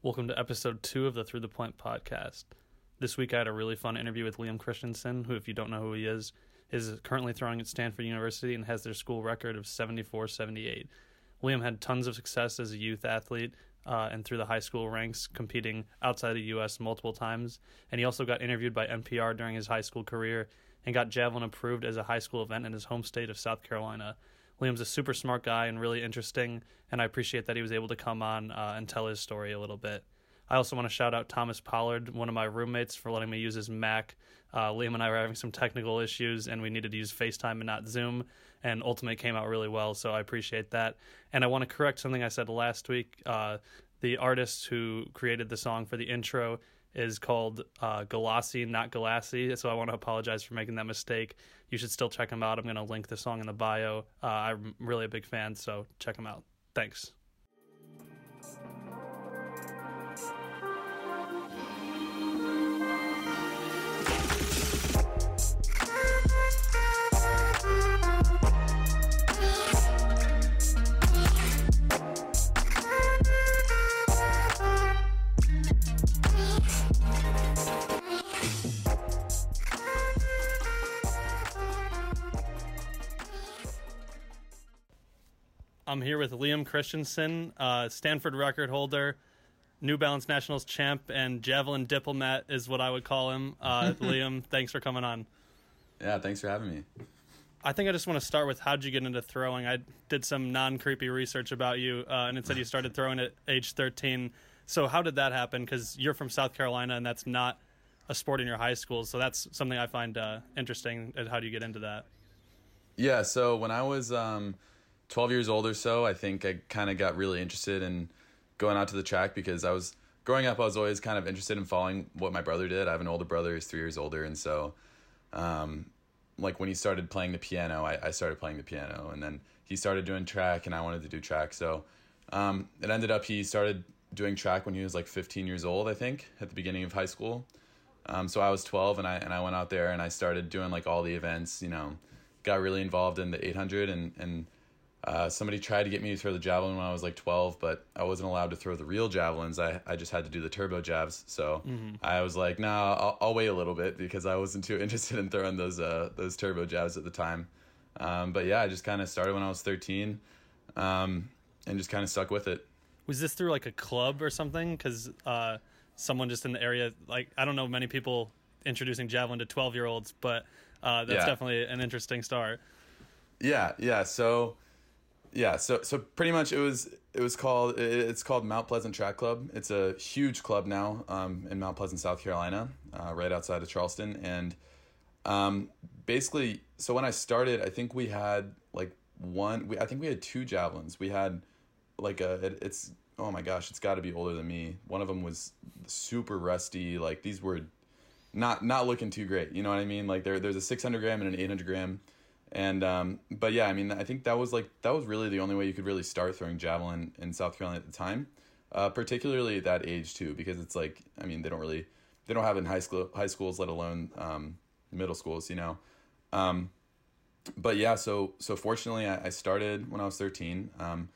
Welcome to episode two of the Through the Point podcast. This week I had a really fun interview with Liam Christensen, who, if you don't know who he is, is currently throwing at Stanford University and has their school record of 74 78. Liam had tons of success as a youth athlete uh, and through the high school ranks, competing outside the U.S. multiple times. And he also got interviewed by NPR during his high school career and got javelin approved as a high school event in his home state of South Carolina. Liam's a super smart guy and really interesting, and I appreciate that he was able to come on uh, and tell his story a little bit. I also want to shout out Thomas Pollard, one of my roommates, for letting me use his Mac. Uh, Liam and I were having some technical issues, and we needed to use FaceTime and not Zoom, and ultimately came out really well, so I appreciate that. And I want to correct something I said last week. Uh, the artist who created the song for the intro is called uh, Galassi, not Galassi. So I want to apologize for making that mistake. You should still check him out. I'm going to link the song in the bio. Uh, I'm really a big fan, so check him out. Thanks. I'm here with Liam Christensen, uh, Stanford record holder, New Balance Nationals champ, and javelin diplomat is what I would call him. Uh, Liam, thanks for coming on. Yeah, thanks for having me. I think I just want to start with how'd you get into throwing? I did some non creepy research about you, uh, and it said you started throwing at age 13. So how did that happen? Because you're from South Carolina, and that's not a sport in your high school. So that's something I find uh, interesting. How do you get into that? Yeah, so when I was um, 12 years old or so, I think I kind of got really interested in going out to the track because I was growing up. I was always kind of interested in following what my brother did. I have an older brother; he's three years older, and so, um, like when he started playing the piano, I, I started playing the piano, and then he started doing track, and I wanted to do track. So, um, it ended up he started doing track when he was like 15 years old, I think, at the beginning of high school. Um, so I was 12, and I and I went out there and I started doing like all the events. You know, got really involved in the 800 and and uh, somebody tried to get me to throw the javelin when I was like 12, but I wasn't allowed to throw the real javelins. I, I just had to do the TurboJavs. So mm-hmm. I was like, nah, I'll, I'll, wait a little bit because I wasn't too interested in throwing those uh, those TurboJavs at the time. Um, but yeah, I just kind of started when I was 13 um, and just kind of stuck with it. Was this through like a club or something? Because uh, someone just in the area, like, I don't know many people introducing javelin to 12 year olds, but uh, that's yeah. definitely an interesting start. Yeah, yeah. So yeah so so pretty much it was it was called it's called mount pleasant track club. It's a huge club now um, in mount pleasant south carolina uh, right outside of charleston. And um, basically so when i started i think we had like one we, i think we had two javelins. We had like a it, it's oh my gosh it's got to be older than me. One of them was super rusty like these were not not looking too great you know what i mean? Like there, there's a 600 gram and an 800 gram and um, but yeah, I mean, I think that was like that was really the only way you could really start throwing javelin in South Carolina at the time, uh, particularly at that age too, because it's like I mean they don't really they don't have it in high school high schools, let alone um, middle schools, you know. Um, but yeah, so so fortunately, I, I started when I was thirteen. Um,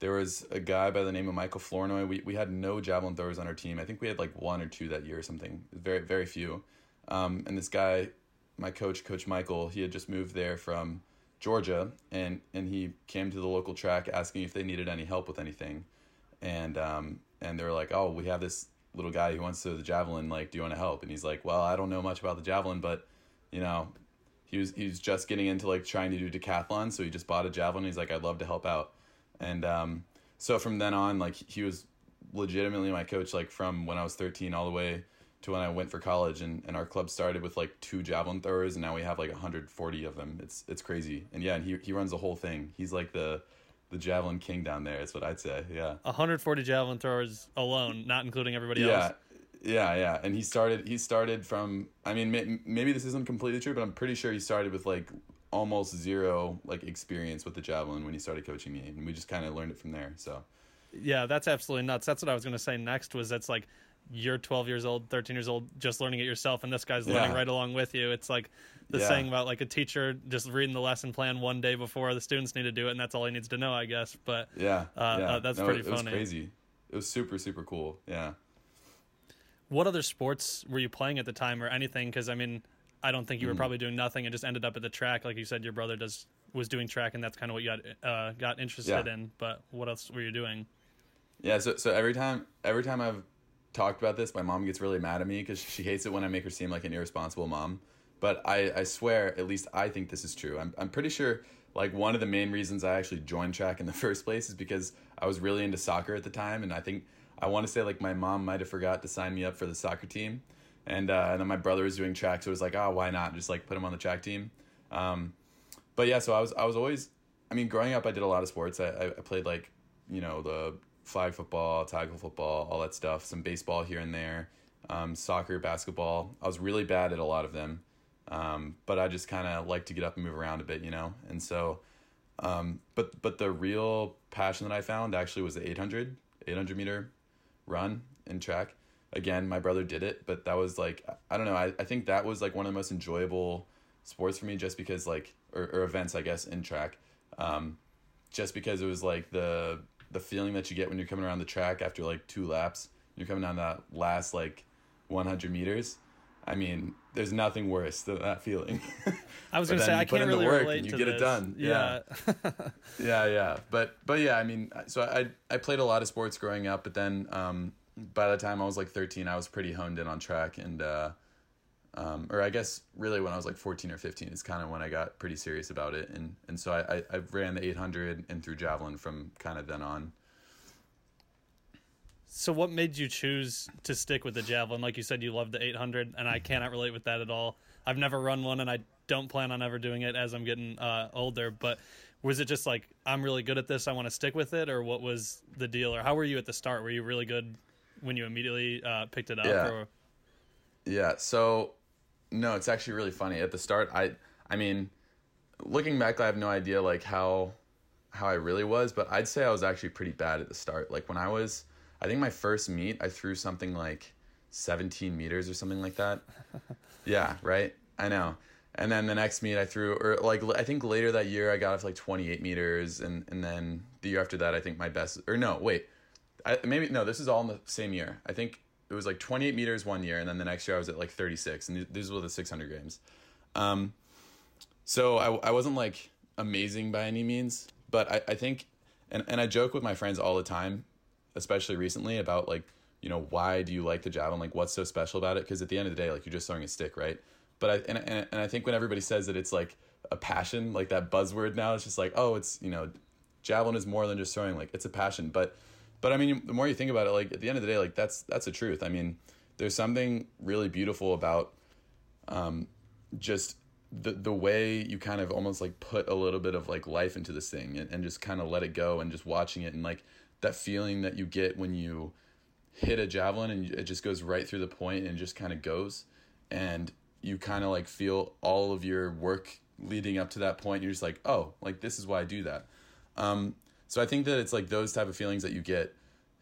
there was a guy by the name of Michael Flournoy. We we had no javelin throwers on our team. I think we had like one or two that year or something. Very very few. Um, and this guy my coach, Coach Michael, he had just moved there from Georgia, and and he came to the local track asking if they needed any help with anything, and um and they were like, oh, we have this little guy who wants to do the javelin. Like, do you want to help? And he's like, well, I don't know much about the javelin, but you know, he was he was just getting into like trying to do decathlon, so he just bought a javelin. He's like, I'd love to help out, and um, so from then on, like he was legitimately my coach, like from when I was thirteen all the way to when I went for college and, and our club started with like two javelin throwers and now we have like 140 of them. It's it's crazy. And yeah, and he he runs the whole thing. He's like the the javelin king down there. That's what I'd say. Yeah. 140 javelin throwers alone, not including everybody yeah. else. Yeah, yeah, yeah. and he started. He started from. I mean, may, maybe this isn't completely true, but I'm pretty sure he started with like almost zero like experience with the javelin when he started coaching me, and we just kind of learned it from there. So. Yeah, that's absolutely nuts. That's what I was going to say next. Was that's like you're 12 years old 13 years old just learning it yourself and this guy's learning yeah. right along with you it's like the yeah. saying about like a teacher just reading the lesson plan one day before the students need to do it and that's all he needs to know i guess but yeah, uh, yeah. Uh, that's no, pretty it, funny it was crazy it was super super cool. Yeah. What other sports were you playing at the time, or anything? Because I mean, I don't think you were Mm-hmm. probably doing nothing and just ended up at the track, like you said. Your brother does was doing track, and that's kind of what you got uh, got interested in. But what else were you doing? Yeah, so so every time every time I've talked about this, my mom gets really mad at me because she hates it when I make her seem like an irresponsible mom. But I, I swear, at least I think this is true. I'm I'm pretty sure like one of the main reasons I actually joined track in the first place is because I was really into soccer at the time, and I think I want to say like my mom might have forgot to sign me up for the soccer team, and uh, and then my brother was doing track, so it was like, oh, why not? Just like put him on the track team. Um, but yeah, so I was I was always, I mean, growing up, I did a lot of sports. I I, I played like, you know, the flag football, tackle football, all that stuff. Some baseball here and there, um, soccer, basketball. I was really bad at a lot of them, um, but I just kind of like to get up and move around a bit, you know. And so, um, but but the real passion that I found actually was the 800, 800 meter run in track. Again, my brother did it, but that was like I don't know. I, I think that was like one of the most enjoyable sports for me, just because like or, or events I guess in track, um, just because it was like the the feeling that you get when you're coming around the track after like two laps. You're coming down that last like 100 meters. I mean, there's nothing worse than that feeling. I was gonna say then I can't in the work relate and you to get it this. done. Yeah. yeah, yeah, but but yeah, I mean, so I I played a lot of sports growing up, but then um, by the time I was like thirteen, I was pretty honed in on track, and uh, um, or I guess really when I was like fourteen or fifteen is kind of when I got pretty serious about it, and and so I I, I ran the eight hundred and threw javelin from kind of then on. So what made you choose to stick with the javelin? Like you said, you love the 800, and I cannot relate with that at all. I've never run one, and I don't plan on ever doing it as I'm getting uh, older. But was it just like I'm really good at this, I want to stick with it, or what was the deal, or how were you at the start? Were you really good when you immediately uh, picked it up? Yeah. Or Yeah, so no, it's actually really funny. At the start, I I mean, looking back, I have no idea like how how I really was, but I'd say I was actually pretty bad at the start. Like when I was I think my first meet, I threw something like 17 meters or something like that. yeah, right? I know. And then the next meet I threw or like I think later that year I got up to like 28 meters and and then the year after that I think my best or no, wait. I maybe no, this is all in the same year. I think it was like 28 meters one year, and then the next year I was at like 36, and th- these were the 600 grams. Um, so I, I wasn't like amazing by any means, but I, I think, and, and I joke with my friends all the time, especially recently, about like, you know, why do you like the javelin? Like, what's so special about it? Because at the end of the day, like, you're just throwing a stick, right? But I, and, and, and I think when everybody says that it's like a passion, like that buzzword now, it's just like, oh, it's, you know, javelin is more than just throwing, like, it's a passion. But, but I mean, the more you think about it, like at the end of the day, like that's that's the truth. I mean, there's something really beautiful about um, just the the way you kind of almost like put a little bit of like life into this thing and, and just kind of let it go and just watching it and like that feeling that you get when you hit a javelin and it just goes right through the point and just kind of goes. And you kind of like feel all of your work leading up to that point. You're just like oh like this is why i do that. Um, so I think that it's like those type of feelings that you get,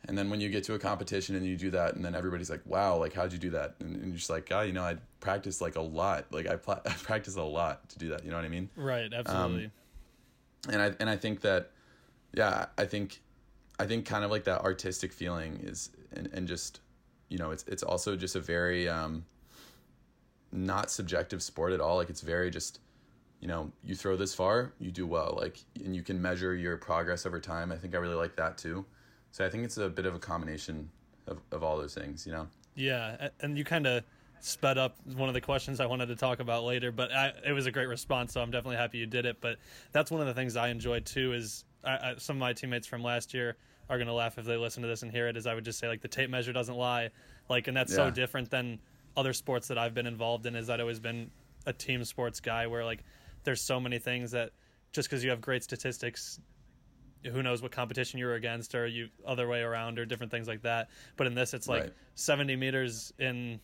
and then when you get to a competition and you do that, and then everybody's like, "Wow, like how'd you do that?" And, and you're just like, "God, you know, I practiced like a lot. Like I, pla- I practiced a lot to do that. You know what I mean?" right, absolutely. And I and I think that, yeah, I think, I think kind of like that artistic feeling is, and and just, you know, it's it's also just a very, um, not subjective sport at all. Like it's very just you know, you throw this far, you do well. Like, and you can measure your progress over time. I think I really like that too. So I think it's a bit of a combination of, of all those things, you know? Yeah, and you kind of sped up one of the questions I wanted to talk about later, but I, it was a great response, so I'm definitely happy you did it. But that's one of the things I enjoyed too. Is I, I, some of my teammates from last year are gonna laugh if they listen to this and hear it. Is I would just say like the tape measure doesn't lie, like, and that's so different than other sports that I've been involved in. Is that I've always been a team sports guy where like there's so many things that just because you have great statistics who knows what competition you were against or you other way around or different things like that but in this it's like Right. 70 meters in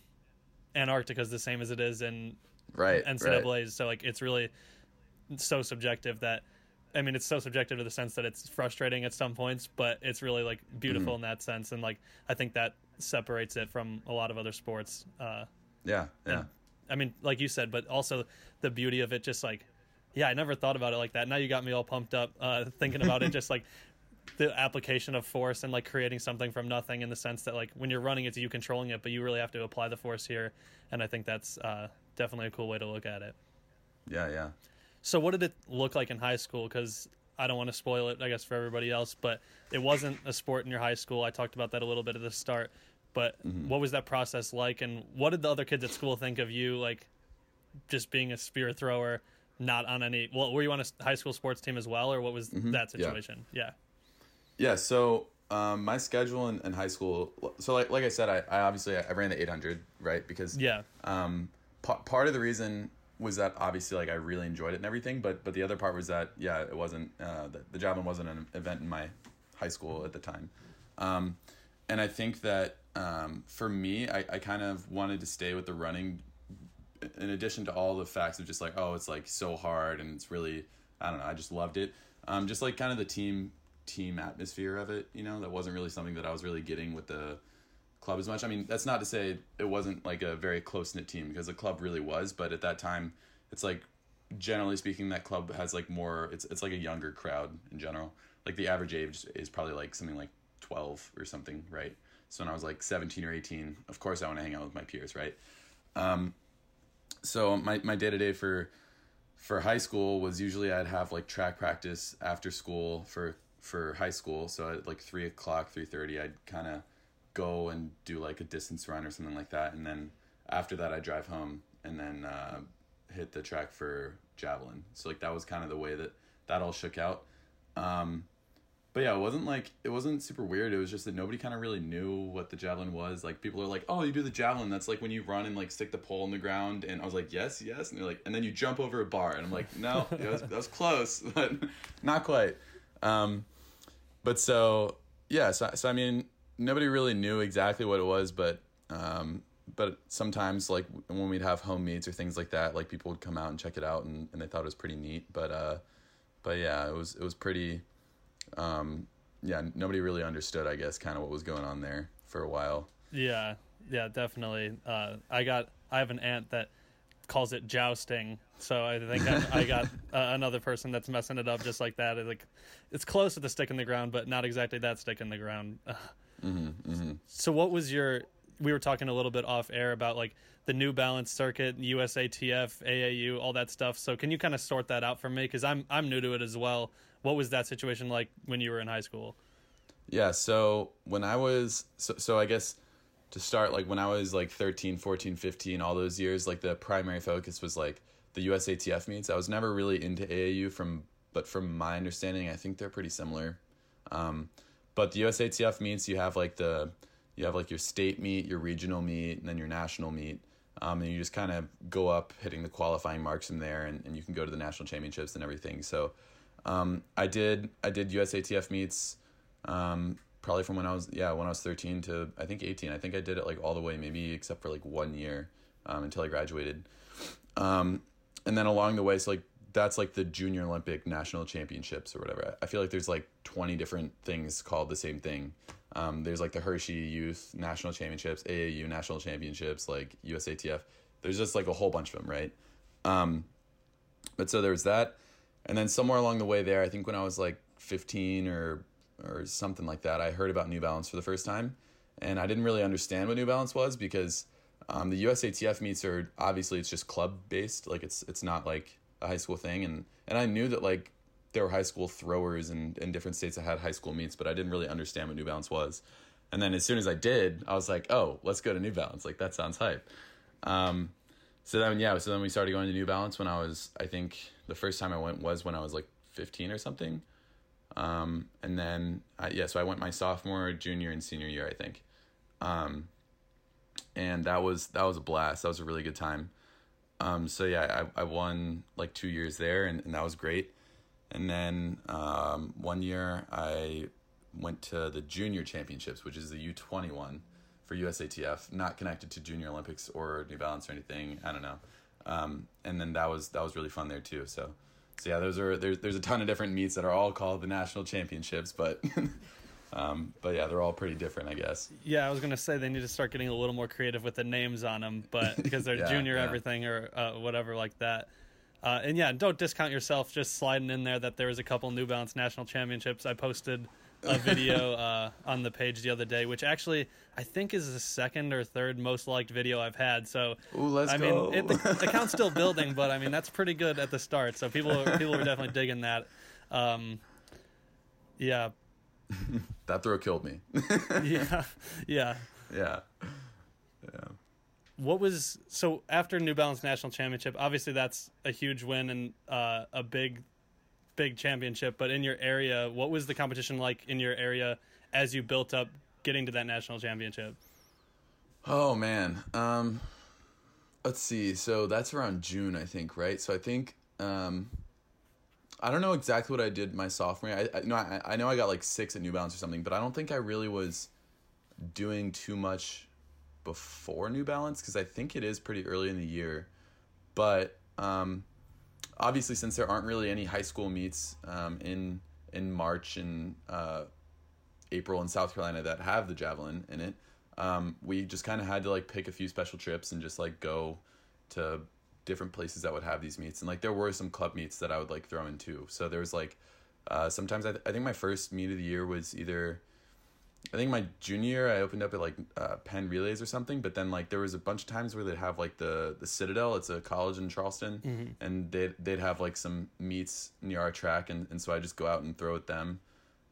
antarctica is the same as it is in Right. ncaa's right. so like it's really so subjective that i mean it's so subjective to the sense that it's frustrating at some points but it's really like beautiful Mm-hmm. in that sense and like i think that separates it from a lot of other sports uh Yeah. Yeah. and- I mean, like you said, but also the beauty of it, just like, yeah, I never thought about it like that. Now you got me all pumped up uh, thinking about it. Just like the application of force and like creating something from nothing in the sense that like when you're running it's you controlling it but you really have to apply the force here and i think that's uh, definitely a cool way to look at it Yeah, yeah. so what did it look like in high school because i don't want to spoil it i guess for everybody else but it wasn't a sport in your high school i talked about that a little bit at the start but what was that process like and what did the other kids at school think of you like just being a spear thrower not on any well were you on a high school sports team as well or what was that situation yeah Yeah, so um, my schedule in, in high school. So like like I said, I, I obviously I ran the 800 right because yeah um, pa- part of the reason was that obviously like I really enjoyed it and everything, but but the other part was that yeah, it wasn't uh, the, the javelin wasn't an event in my high school at the time, um, and I think that um, for me, I, I kind of wanted to stay with the running. In addition to all the facts of just like oh, it's like so hard and it's really I don't know, I just loved it. Um, just like kind of the team team atmosphere of it, you know, that wasn't really something that I was really getting with the club as much. I mean, that's not to say it wasn't like a very close knit team because the club really was, but at that time, it's like generally speaking, that club has like more. It's it's like a younger crowd in general. Like the average age is probably like something like twelve or something, right? So when I was like seventeen or eighteen, of course I want to hang out with my peers, right? Um, so my my day to day for for high school was usually I'd have like track practice after school for for high school. So at like three o'clock, three thirty, I'd kind of go and do like a distance run or something like that, and then after that, I drive home and then uh, hit the track for javelin. So like that was kind of the way that that all shook out. Um, but yeah, it wasn't like it wasn't super weird. It was just that nobody kind of really knew what the javelin was. Like people are like, "Oh, you do the javelin. That's like when you run and like stick the pole in the ground." And I was like, "Yes, yes." And they're like, "And then you jump over a bar." And I'm like, "No, that was, that was close, but not quite." Um, but so yeah, so, so I mean, nobody really knew exactly what it was, but um, but sometimes like when we'd have home meets or things like that, like people would come out and check it out, and, and they thought it was pretty neat. But uh, but yeah, it was it was pretty. Um, yeah, nobody really understood, I guess, kind of what was going on there for a while. Yeah, yeah, definitely. Uh, I got I have an aunt that calls it jousting, so I think I, I got uh, another person that's messing it up just like that. It's like it's close to the stick in the ground, but not exactly that stick in the ground. Mhm. Mhm. So, what was your? We were talking a little bit off air about like the New Balance circuit, USATF, AAU, all that stuff. So, can you kind of sort that out for me? Because I'm I'm new to it as well. What was that situation like when you were in high school? Yeah, so when I was so so I guess to start like when I was like 13, 14, 15, all those years like the primary focus was like the USATF meets. I was never really into AAU from but from my understanding, I think they're pretty similar. Um, but the USATF meets you have like the you have like your state meet, your regional meet, and then your national meet. Um, and you just kind of go up hitting the qualifying marks from there and, and you can go to the national championships and everything. So um, I did I did USATF meets um, probably from when I was yeah when I was thirteen to I think eighteen. I think I did it like all the way maybe except for like one year um, until I graduated. Um, and then along the way, so like that's like the Junior Olympic National Championships or whatever. I feel like there's like twenty different things called the same thing. Um, there's like the Hershey Youth National Championships, AAU National Championships, like USATF. There's just like a whole bunch of them, right? Um, but so there was that, and then somewhere along the way there, I think when I was like 15 or or something like that, I heard about New Balance for the first time, and I didn't really understand what New Balance was because um, the USATF meets are obviously it's just club based, like it's it's not like a high school thing, and and I knew that like there were high school throwers in, in different states that had high school meets, but I didn't really understand what New Balance was. And then as soon as I did, I was like, oh, let's go to New Balance. Like that sounds hype. Um, so then yeah, so then we started going to New Balance when I was I think the first time I went was when I was like 15 or something. Um, and then I, yeah, so I went my sophomore, junior, and senior year, I think. Um, and that was that was a blast. That was a really good time. Um, so yeah, I, I won like two years there, and, and that was great. And then um, one year I went to the junior championships, which is the U twenty one for USATF, not connected to Junior Olympics or New Balance or anything. I don't know. Um, and then that was that was really fun there too. So, so yeah, those are there's there's a ton of different meets that are all called the national championships, but um, but yeah, they're all pretty different, I guess. Yeah, I was gonna say they need to start getting a little more creative with the names on them, but because they're Yeah, junior yeah. everything or uh, whatever like that. Uh, and yeah, don't discount yourself. Just sliding in there that there was a couple New Balance national championships. I posted a video uh, on the page the other day, which actually I think is the second or third most liked video I've had. So Ooh, let's I go. mean, it, the account's still building, but I mean that's pretty good at the start. So people people were definitely digging that. Um, yeah, that throw killed me. yeah, yeah. yeah. Yeah. What was so after New Balance National Championship? Obviously, that's a huge win and uh, a big, big championship. But in your area, what was the competition like in your area as you built up getting to that national championship? Oh man. Um let's see. So that's around June, I think, right? So I think um I don't know exactly what I did my sophomore year. I, no, I, I know I got like six at New Balance or something, but I don't think I really was doing too much before New Balance because I think it is pretty early in the year. But um, obviously, since there aren't really any high school meets um, in in March and uh, April in South Carolina that have the javelin in it, um, we just kind of had to like pick a few special trips and just like go to different places that would have these meets. And like there were some club meets that I would like throw in too. So there was like uh, sometimes I, th- I think my first meet of the year was either I think my junior year I opened up at like uh, Penn Relays or something, but then like there was a bunch of times where they'd have like the the Citadel. It's a college in Charleston, and they'd they'd have like some meets near our track, and, and so I just go out and throw at them.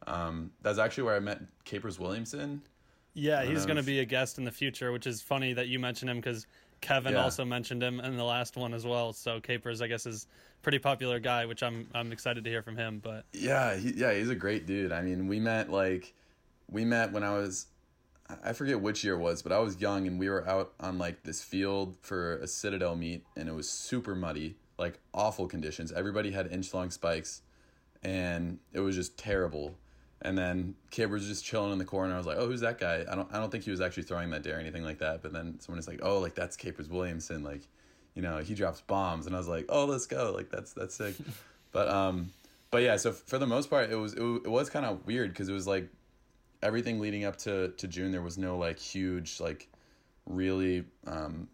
Um, that's actually where I met Capers Williamson. Yeah, he's going to be a guest in the future, which is funny that you mentioned him because Kevin Yeah. also mentioned him in the last one as well. So Capers, I guess, is pretty popular guy, which I'm I'm excited to hear from him. But Yeah, he, yeah, he's a great dude. I mean, we met like we met when I was I forget which year it was, but I was young and we were out on like this field for a Citadel meet and it was super muddy, like awful conditions. Everybody had inch long spikes and it was just terrible. And then Kid was just chilling in the corner. I was like, "Oh, who's that guy?" I don't, I don't think he was actually throwing that day or anything like that. But then someone is like, "Oh, like that's Capers Williamson. Like, you know, he drops bombs." And I was like, "Oh, let's go! Like that's that's sick." but um, but yeah. So for the most part, it was it, it was kind of weird because it was like everything leading up to to June. There was no like huge like really um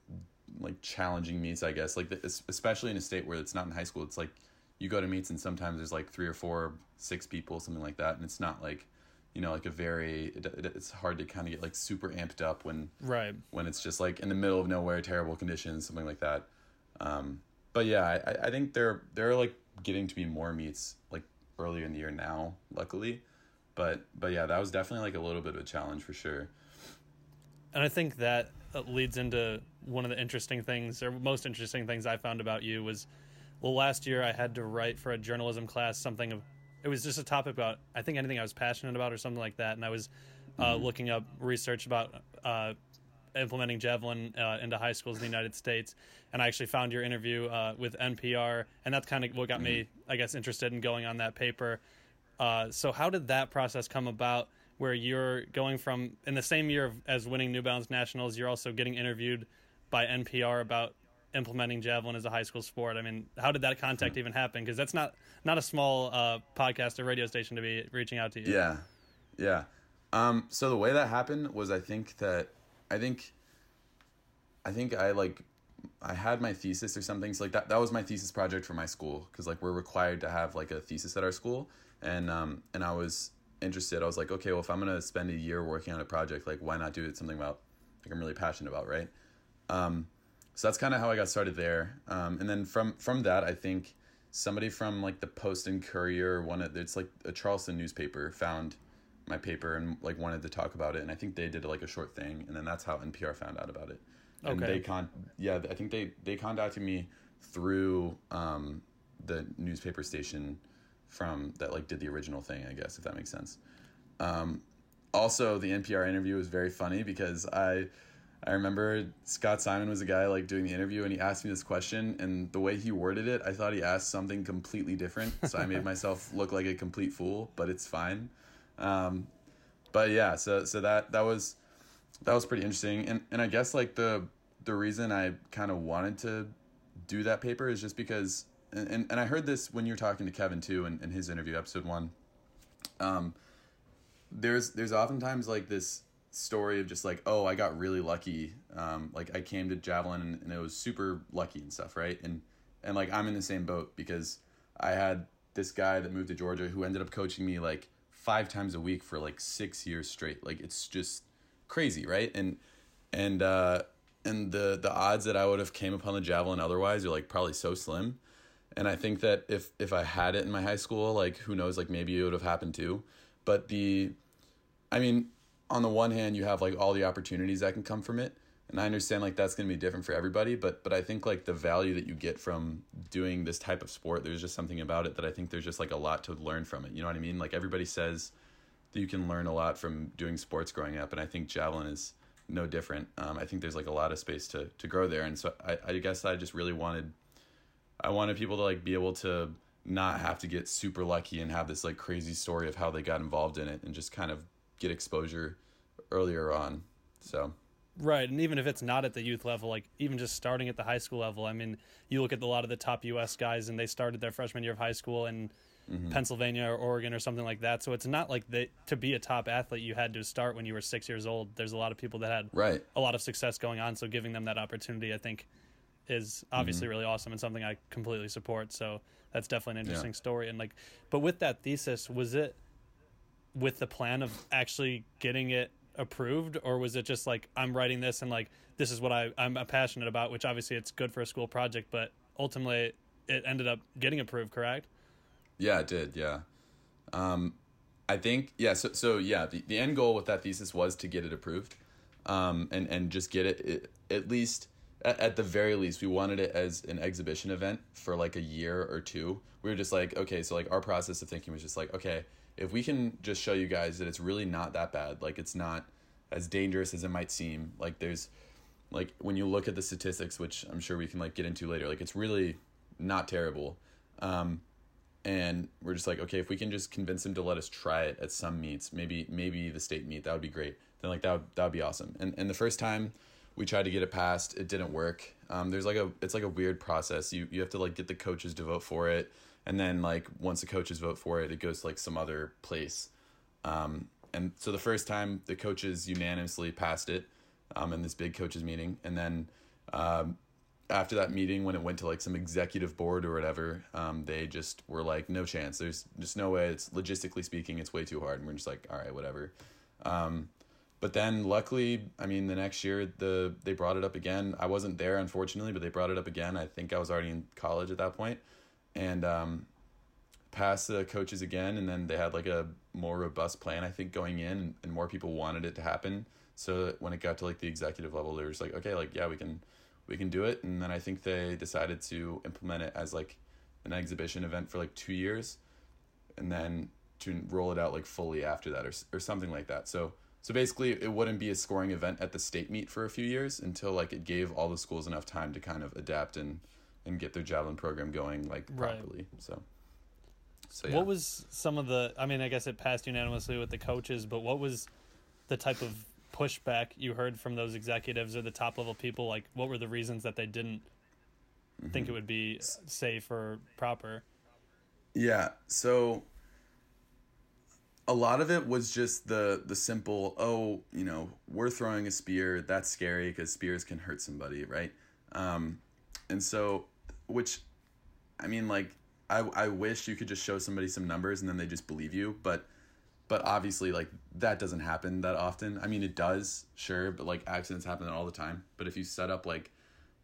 like challenging meets. I guess like the, especially in a state where it's not in high school. It's like you go to meets and sometimes there's like three or four, six people, something like that, and it's not like you know like a very it, it, it's hard to kind of get like super amped up when right, when it's just like in the middle of nowhere, terrible conditions, something like that. Um, but yeah, I, I- I think they're they're like getting to be more meets like earlier in the year now, luckily. But but yeah, that was definitely like a little bit of a challenge for sure. and I think that uh, leads into one of the interesting things, or most interesting things I found about you was, well, last year I had to write for a journalism class something of, it was just a topic about I think anything I was passionate about or something like that, and I was uh, looking up research about uh, implementing javelin uh, into high schools in the United States, and I actually found your interview uh, with NPR, and that's kind of what got me, I guess, interested in going on that paper. Uh, so how did that process come about? Where you're going from in the same year as winning New Balance Nationals, you're also getting interviewed by NPR about implementing javelin as a high school sport. I mean, how did that contact even happen? Because that's not not a small uh, podcast or radio station to be reaching out to you. Yeah, yeah. Um, so the way that happened was I think that I think I think I like I had my thesis or something. So like that that was my thesis project for my school because like we're required to have like a thesis at our school, and um and I was interested. I was like, okay, well if I'm gonna spend a year working on a project, like why not do it something about like I'm really passionate about, right? Um, so that's kind of how I got started there. Um, and then from from that, I think somebody from like the Post and Courier, one of it's like a Charleston newspaper, found my paper and like wanted to talk about it. And I think they did like a short thing, and then that's how NPR found out about it. And Okay. they con yeah, I think they they contacted me through um, the newspaper station from that like did the original thing, I guess if that makes sense. Um, also, the NPR interview was very funny because I I remember Scott Simon was a guy like doing the interview and he asked me this question and the way he worded it, I thought he asked something completely different. So I made myself look like a complete fool, but it's fine. Um, but yeah, so so that that was that was pretty interesting and and I guess like the the reason I kind of wanted to do that paper is just because and, and, and I heard this when you were talking to Kevin too in, in his interview episode one. Um, there's there's oftentimes like this story of just like oh I got really lucky um, like I came to javelin and, and it was super lucky and stuff right and and like I'm in the same boat because I had this guy that moved to Georgia who ended up coaching me like five times a week for like six years straight. Like it's just crazy, right? And and uh, and the the odds that I would have came upon the javelin otherwise are like probably so slim. And I think that if if I had it in my high school, like who knows, like maybe it would have happened too. But the, I mean, on the one hand, you have like all the opportunities that can come from it, and I understand like that's going to be different for everybody. But but I think like the value that you get from doing this type of sport, there's just something about it that I think there's just like a lot to learn from it. You know what I mean? Like everybody says that you can learn a lot from doing sports growing up, and I think javelin is no different. Um, I think there's like a lot of space to to grow there, and so I I guess I just really wanted, I wanted people to like be able to not have to get super lucky and have this like crazy story of how they got involved in it and just kind of get exposure earlier on. So Right, and even if it's not at the youth level, like even just starting at the high school level, I mean, you look at a lot of the top U.S. guys, and they started their freshman year of high school in mm-hmm. Pennsylvania or Oregon or something like that. So it's not like that to be a top athlete, you had to start when you were six years old. There's a lot of people that had right. a lot of success going on, so giving them that opportunity, I think, is obviously mm-hmm. really awesome and something I completely support. So that's definitely an interesting yeah. story. And like, but with that thesis, was it with the plan of actually getting it approved, or was it just like I'm writing this and like this is what I I'm passionate about, which obviously it's good for a school project, but ultimately it ended up getting approved, correct? Yeah, it did. Yeah. Um, I think yeah. So so yeah, the, the end goal with that thesis was to get it approved, um, and and just get it, it at least at, at the very least, we wanted it as an exhibition event for like a year or two. We were just like, okay, so like our process of thinking was just like, okay, if we can just show you guys that it's really not that bad, like it's not as dangerous as it might seem. Like there's like when you look at the statistics, which I'm sure we can like get into later, like it's really not terrible. Um, and we're just like, okay, if we can just convince them to let us try it at some meets, maybe maybe the state meet, that would be great. Then like that would, that would be awesome. And and the first time we tried to get it passed. It didn't work. Um, there's like a it's like a weird process. You you have to like get the coaches to vote for it, and then like once the coaches vote for it, it goes to like some other place. Um, and so the first time the coaches unanimously passed it um, in this big coaches meeting, and then um, after that meeting, when it went to like some executive board or whatever, um, they just were like, no chance. There's just no way. It's logistically speaking, it's way too hard. And we're just like, all right, whatever. Um, but then luckily, I mean, the next year the they brought it up again. I wasn't there unfortunately, but they brought it up again. I think I was already in college at that point, and um, passed the coaches again. And then they had like a more robust plan, I think, going in, and more people wanted it to happen. So when it got to like the executive level, they were just like, okay, like yeah, we can we can do it. And then I think they decided to implement it as like an exhibition event for like two years, and then to roll it out like fully after that, or or something like that. So so basically, it wouldn't be a scoring event at the state meet for a few years until like it gave all the schools enough time to kind of adapt and and get their javelin program going like properly. Right. So. So, yeah. What was some of the? I mean, I guess it passed unanimously with the coaches, but what was the type of pushback you heard from those executives or the top level people? Like, what were the reasons that they didn't mm-hmm. think it would be safe or proper? Yeah. So a lot of it was just the the simple oh you know we're throwing a spear. That's scary because spears can hurt somebody right? Um, and so which i mean like I, I wish you could just show somebody some numbers and then they just believe you but but obviously like that doesn't happen that often. I mean it does sure but like accidents happen all the time. But if you set up like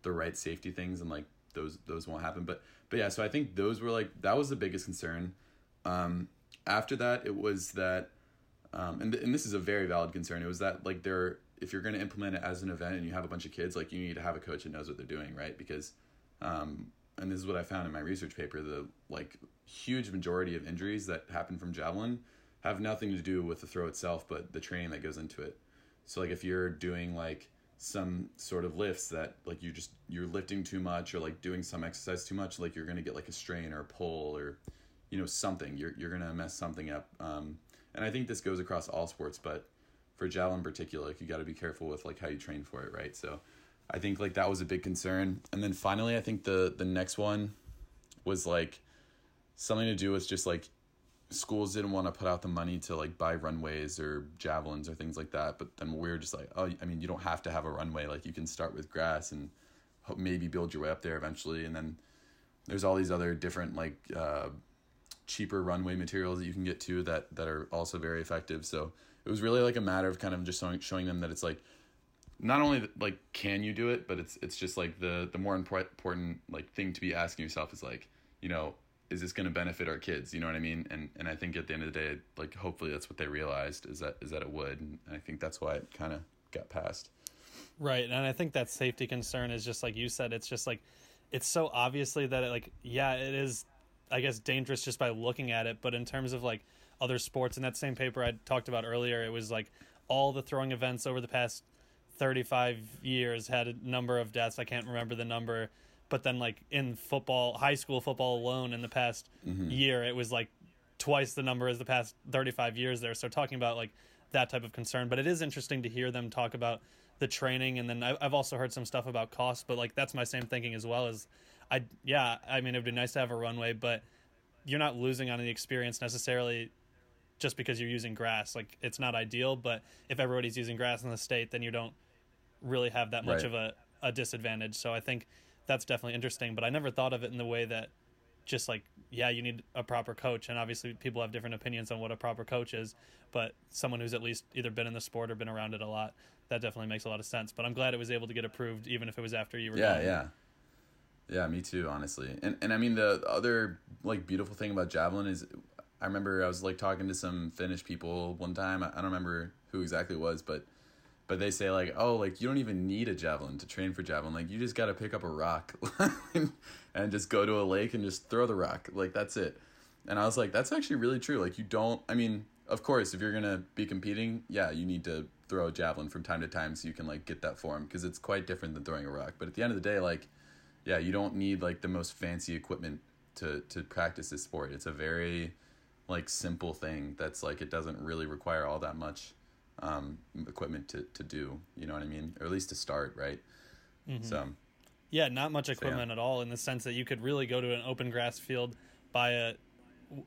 the right safety things and like those those won't happen. But but yeah so i think those were like that was the biggest concern. Um after that, it was that, um, and th- and this is a very valid concern. It was that like there, if you're going to implement it as an event and you have a bunch of kids, like you need to have a coach that knows what they're doing, right? Because, um, and this is what I found in my research paper: the like huge majority of injuries that happen from javelin have nothing to do with the throw itself, but the training that goes into it. So like if you're doing like some sort of lifts that like you just you're lifting too much or like doing some exercise too much, like you're gonna get like a strain or a pull or you know something. You're you're gonna mess something up. Um, and i think this goes across all sports but for javelin in particular like you got to be careful with like how you train for it right? So i think like that was a big concern. And then finally i think the the next one was like something to do with just like schools didn't want to put out the money to like buy runways or javelins or things like that but then we were just like oh i mean you don't have to have a runway. Like you can start with grass and maybe build your way up there eventually. And then there's all these other different like uh, cheaper runway materials that you can get too that that are also very effective. So it was really like a matter of kind of just showing showing them that it's like not only like can you do it, but it's it's just like the the more important like thing to be asking yourself is like you know is this going to benefit our kids? You know what I mean? And and I think at the end of the day, like hopefully that's what they realized is that is that it would, and I think that's why it kind of got passed. Right, and I think that safety concern is just like you said. It's just like it's so obviously that it, like yeah, it is. I guess dangerous just by looking at it, but in terms of like other sports, in that same paper I talked about earlier, it was like all the throwing events over the past 35 years had a number of deaths. I can't remember the number, but then like in football, high school football alone in the past mm-hmm. year, it was like twice the number as the past 35 years there. So talking about like that type of concern, but it is interesting to hear them talk about the training, and then I've also heard some stuff about cost. But like that's my same thinking as well. As I yeah, I mean it'd be nice to have a runway, but you're not losing on the experience necessarily just because you're using grass. Like it's not ideal, but if everybody's using grass in the state, then you don't really have that much right. of a, a disadvantage. So I think that's definitely interesting. But I never thought of it in the way that just like yeah, you need a proper coach, and obviously people have different opinions on what a proper coach is. But someone who's at least either been in the sport or been around it a lot, that definitely makes a lot of sense. But I'm glad it was able to get approved, even if it was after you were. Yeah, yeah, yeah. Me too, honestly. And and I mean the other like beautiful thing about javelin is, I remember I was like talking to some Finnish people one time. I don't remember who exactly it was, but but they say like oh like you don't even need a javelin to train for javelin like you just got to pick up a rock and just go to a lake and just throw the rock like that's it and i was like that's actually really true like you don't i mean of course if you're gonna be competing yeah you need to throw a javelin from time to time so you can like get that form because it's quite different than throwing a rock. But at the end of the day, like, yeah, you don't need like the most fancy equipment to to practice this sport. It's a very like simple thing that's like it doesn't really require all that much um, equipment to to do. You know what I mean? Or at least to start, right? Mm-hmm. So. Yeah, not much equipment so, yeah. at all in the sense that you could really go to an open grass field, buy a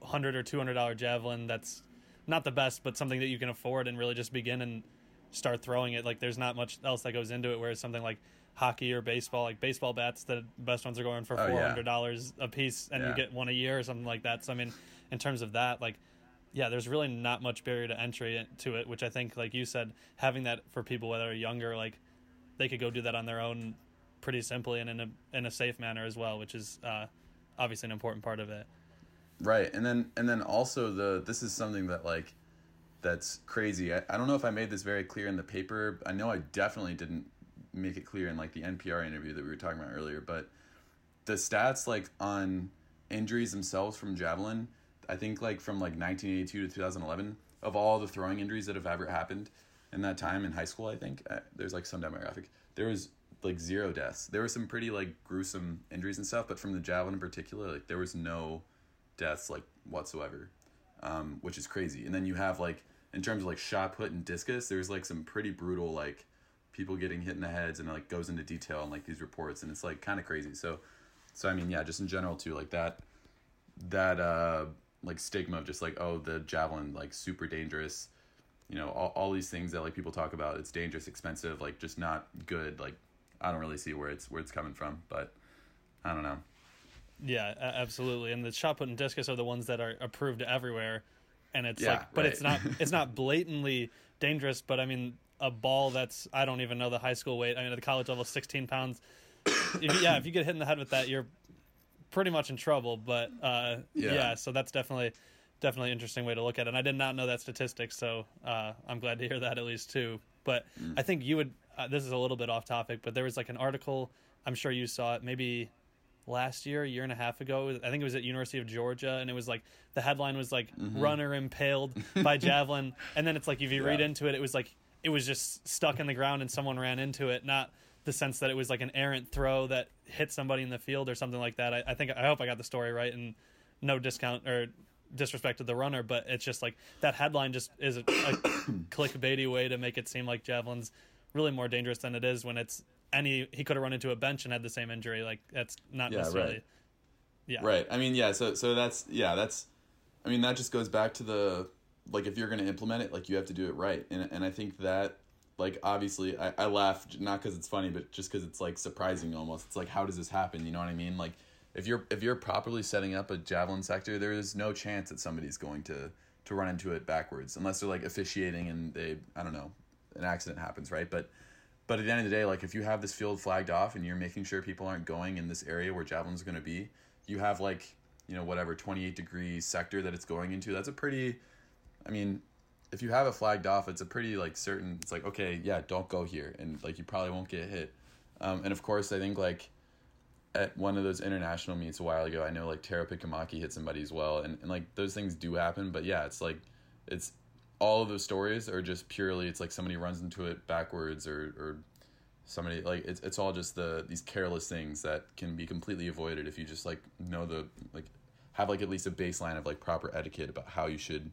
hundred or two hundred dollar javelin that's not the best, but something that you can afford and really just begin and start throwing it. Like there's not much else that goes into it. Whereas something like hockey or baseball, like baseball bats, the best ones are going for four hundred dollars oh, yeah. a piece, and yeah. you get one a year or something like that. So I mean, in terms of that, like yeah, there's really not much barrier to entry to it, which I think, like you said, having that for people that are younger, like they could go do that on their own pretty simply and in a in a safe manner as well, which is uh, obviously an important part of it. Right, and then and then also the this is something that like that's crazy. I, I don't know if I made this very clear in the paper. I know I definitely didn't make it clear in like the NPR interview that we were talking about earlier, but the stats like on injuries themselves from javelin, I think like from like 1982 to 2011 of all the throwing injuries that have ever happened in that time in high school, I think uh, there's like some demographic. There was like zero deaths. There were some pretty like gruesome injuries and stuff, but from the javelin in particular, like there was no deaths like whatsoever, um, which is crazy. And then you have like in terms of like shot put and discus, there's like some pretty brutal like people getting hit in the heads and it, like goes into detail on like these reports and it's like kind of crazy. So so I mean yeah, just in general too like that that uh like stigma of just like oh the javelin like super dangerous you know all, all these things that like people talk about it's dangerous expensive like just not good like i don't really see where it's where it's coming from but i don't know yeah absolutely and the shot put and discus are the ones that are approved everywhere and it's yeah, like but right. it's not it's not blatantly dangerous but i mean a ball that's i don't even know the high school weight i mean at the college level 16 pounds if, yeah if you get hit in the head with that you're pretty much in trouble but uh, yeah. yeah. so that's definitely definitely interesting way to look at it and i did not know that statistic so uh, i'm glad to hear that at least too but mm. i think you would uh, this is a little bit off topic but there was like an article i'm sure you saw it maybe last year, a year and a half ago. I think it was at University of Georgia, and it was like the headline was like mm-hmm. "Runner impaled by javelin," and then it's like if you yeah. read into it, it was like it was just stuck in the ground and someone ran into it, not the sense that it was like an errant throw that hit somebody in the field or something like that. I, I think I hope I got the story right, and no discount or disrespect to the runner, but it's just like that headline just is a, a clickbaity way to make it seem like javelin's really more dangerous than it is when it's any he, could have run into a bench and had the same injury. Like that's not yeah, necessarily. Right. Yeah. Right. I mean, yeah. So so that's yeah. That's. I mean, that just goes back to the like if you're going to implement it, like you have to do it right, and and I think that like obviously I, I laugh not because it's funny, but just because it's like surprising almost. It's like how does this happen? You know what I mean? Like if you're if you're properly setting up a javelin sector, there is no chance that somebody's going to to run into it backwards unless they're like officiating and they I don't know an accident happens, right? But but at the end of the day, like if you have this field flagged off and you're making sure people aren't going in this area where javelin's going to be, you have like you know whatever 28 degree sector that it's going into. That's a pretty I mean, if you have it flagged off, it's a pretty like certain. It's like okay, yeah, don't go here, and like you probably won't get hit. Um, and of course, I think like at one of those international meets a while ago, I know like Tero Pitkämäki hit somebody as well, and, and like those things do happen. But yeah, it's like it's all of those stories are just purely it's like somebody runs into it backwards or or somebody like it's it's all just the these careless things that can be completely avoided if you just like know the like have like at least a baseline of like proper etiquette about how you should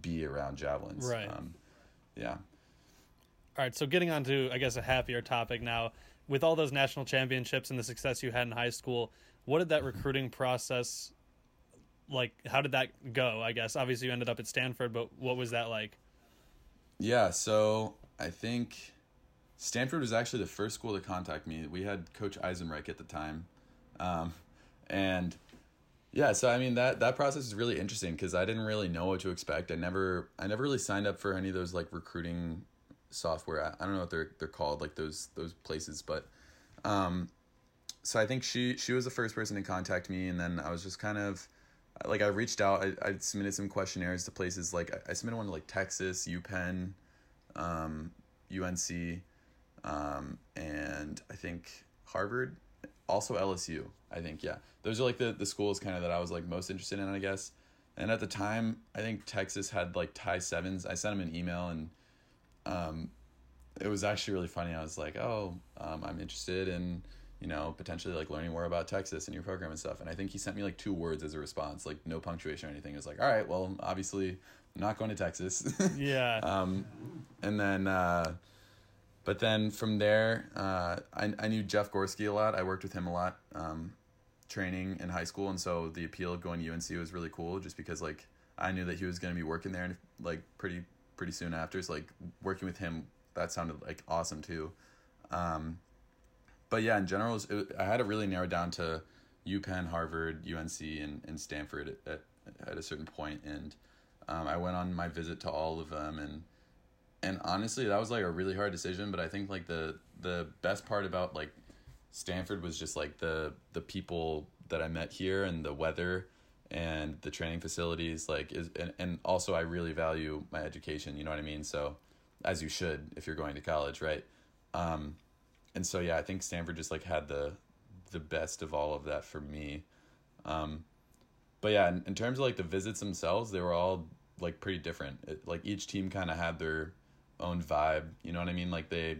be around javelins. Right. Um, yeah. All right, so getting on to I guess a happier topic now. With all those national championships and the success you had in high school, what did that recruiting process like how did that go? I guess obviously you ended up at Stanford, but what was that like? Yeah, so I think Stanford was actually the first school to contact me. We had Coach Eisenreich at the time, um, and yeah, so I mean that that process is really interesting because I didn't really know what to expect. I never I never really signed up for any of those like recruiting software. I, I don't know what they're they're called like those those places, but um, so I think she she was the first person to contact me, and then I was just kind of like I reached out. I, I submitted some questionnaires to places like I, I submitted one to like Texas, UPenn, um, UNC, um, and I think Harvard, also LSU. I think yeah, those are like the the schools kind of that I was like most interested in, I guess. And at the time, I think Texas had like Ty Sevin. I sent him an email and um, it was actually really funny. I was like, oh, um, I'm interested in you know, potentially like learning more about Texas and your program and stuff. And I think he sent me like two words as a response, like no punctuation or anything. It was like, all right, well, obviously I'm not going to Texas. Yeah. um, and then, uh, but then from there, uh, I, I knew Jeff Gorski a lot. I worked with him a lot, um, training in high school. And so the appeal of going to UNC was really cool just because like I knew that he was going to be working there and like pretty, pretty soon after. So like working with him, that sounded like awesome too. Um, but yeah, in general, it, I had it really narrowed down to UPenn, Harvard, UNC, and, and Stanford at, at, at a certain. And um, I went on my visit to all of them, and and honestly, that was like a really hard decision. But I think like the the best part about like Stanford was just like the the people that I met here and the weather and the training facilities like is and, and also I really value my education, you know what I mean? So as you should if you're going to college, right? Um and so yeah, I think Stanford just like had the the best of all of that for me. Um but yeah, in, in terms of like the visits themselves, they were all like pretty different. It, like each team kind of had their own vibe, you know what I mean? Like they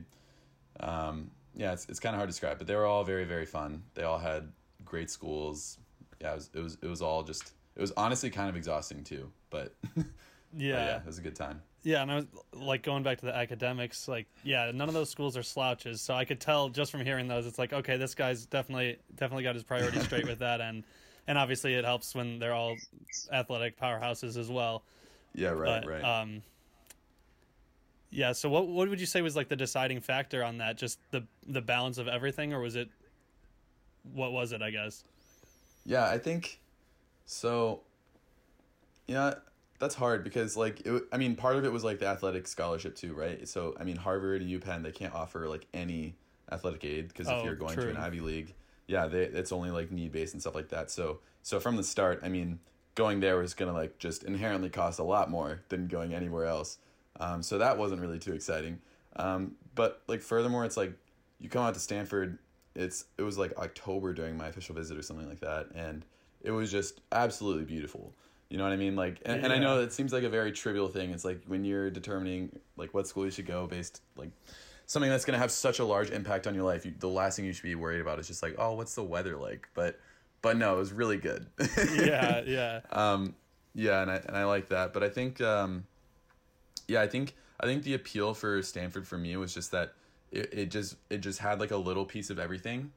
um yeah, it's it's kind of hard to describe, but they were all very very fun. They all had great schools. Yeah, it was it was it was all just it was honestly kind of exhausting too, but, but Yeah. yeah, it was a good time. Yeah, and I was like going back to the academics, like yeah, none of those schools are slouches. So I could tell just from hearing those, it's like okay, this guy's definitely definitely got his priorities straight with that, and and obviously it helps when they're all athletic powerhouses as well. Yeah, right, but right. um, yeah. So what what would you say was like the deciding factor on that? Just the the balance of everything, or was it what was it? I guess. Yeah, I think so. Yeah, that's hard because like it, I mean, part of it was like the athletic scholarship too, right? So I mean, Harvard and UPenn they can't offer like any athletic aid because Oh, if you're going to an Ivy League, yeah, they it's only like need based and stuff like that. So so from the start, I mean, going there was gonna like just inherently cost a lot more than going anywhere else. Um, so that wasn't really too exciting. Um, but like furthermore, it's like you come out to Stanford. It's it was like October during my official visit or something like that, and it was just absolutely beautiful. You know what I mean? Like, and, and I know it seems like a very trivial thing. It's like when you're determining like what school you should go based like something that's going to have such a large impact on your life. You, the last thing you should be worried about is just like, oh, what's the weather like? But but no, it was really good. Yeah, yeah, um, yeah, and I and I like that. But I think, um, yeah, I think I think the appeal for Stanford for me was just that it, it just it just had like a little piece of everything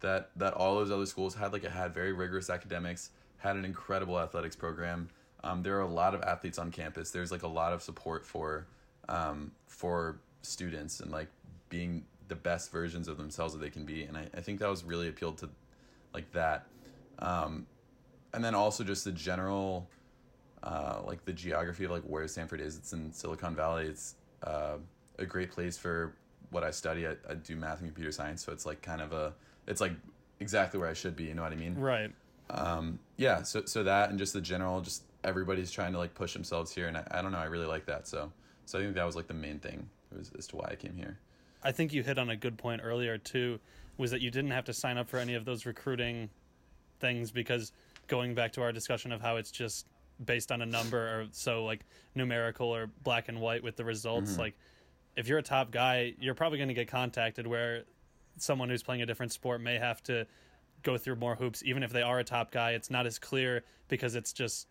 that that all those other schools had. Like it had very rigorous academics, had an incredible athletics program. Um, there are a lot of athletes on campus. There's like a lot of support for um, for students and like being the best versions of themselves that they can be. And I, I think that was really appealed to like that. Um, and then also just the general, uh, like the geography of like where Stanford is. It's in Silicon Valley. It's uh, a great place for what I study. I, I do math and computer science, so it's like kind of a, it's like exactly where I should be. You know what I mean? Right. Um, yeah. So so that and just the general, just everybody's trying to like push themselves here, and I, I don't know. I really like that. So so I think that was like the main thing was, as to why I came here. I think you hit on a good point earlier too, was that you didn't have to sign up for any of those recruiting things because going back to our discussion of how it's just based on a number or so like numerical or black and white with the results, Mm-hmm. like if you're a top guy, you're probably going to get contacted where someone who's playing a different sport may have to go through more hoops even if they are a top guy it's not as clear because it's just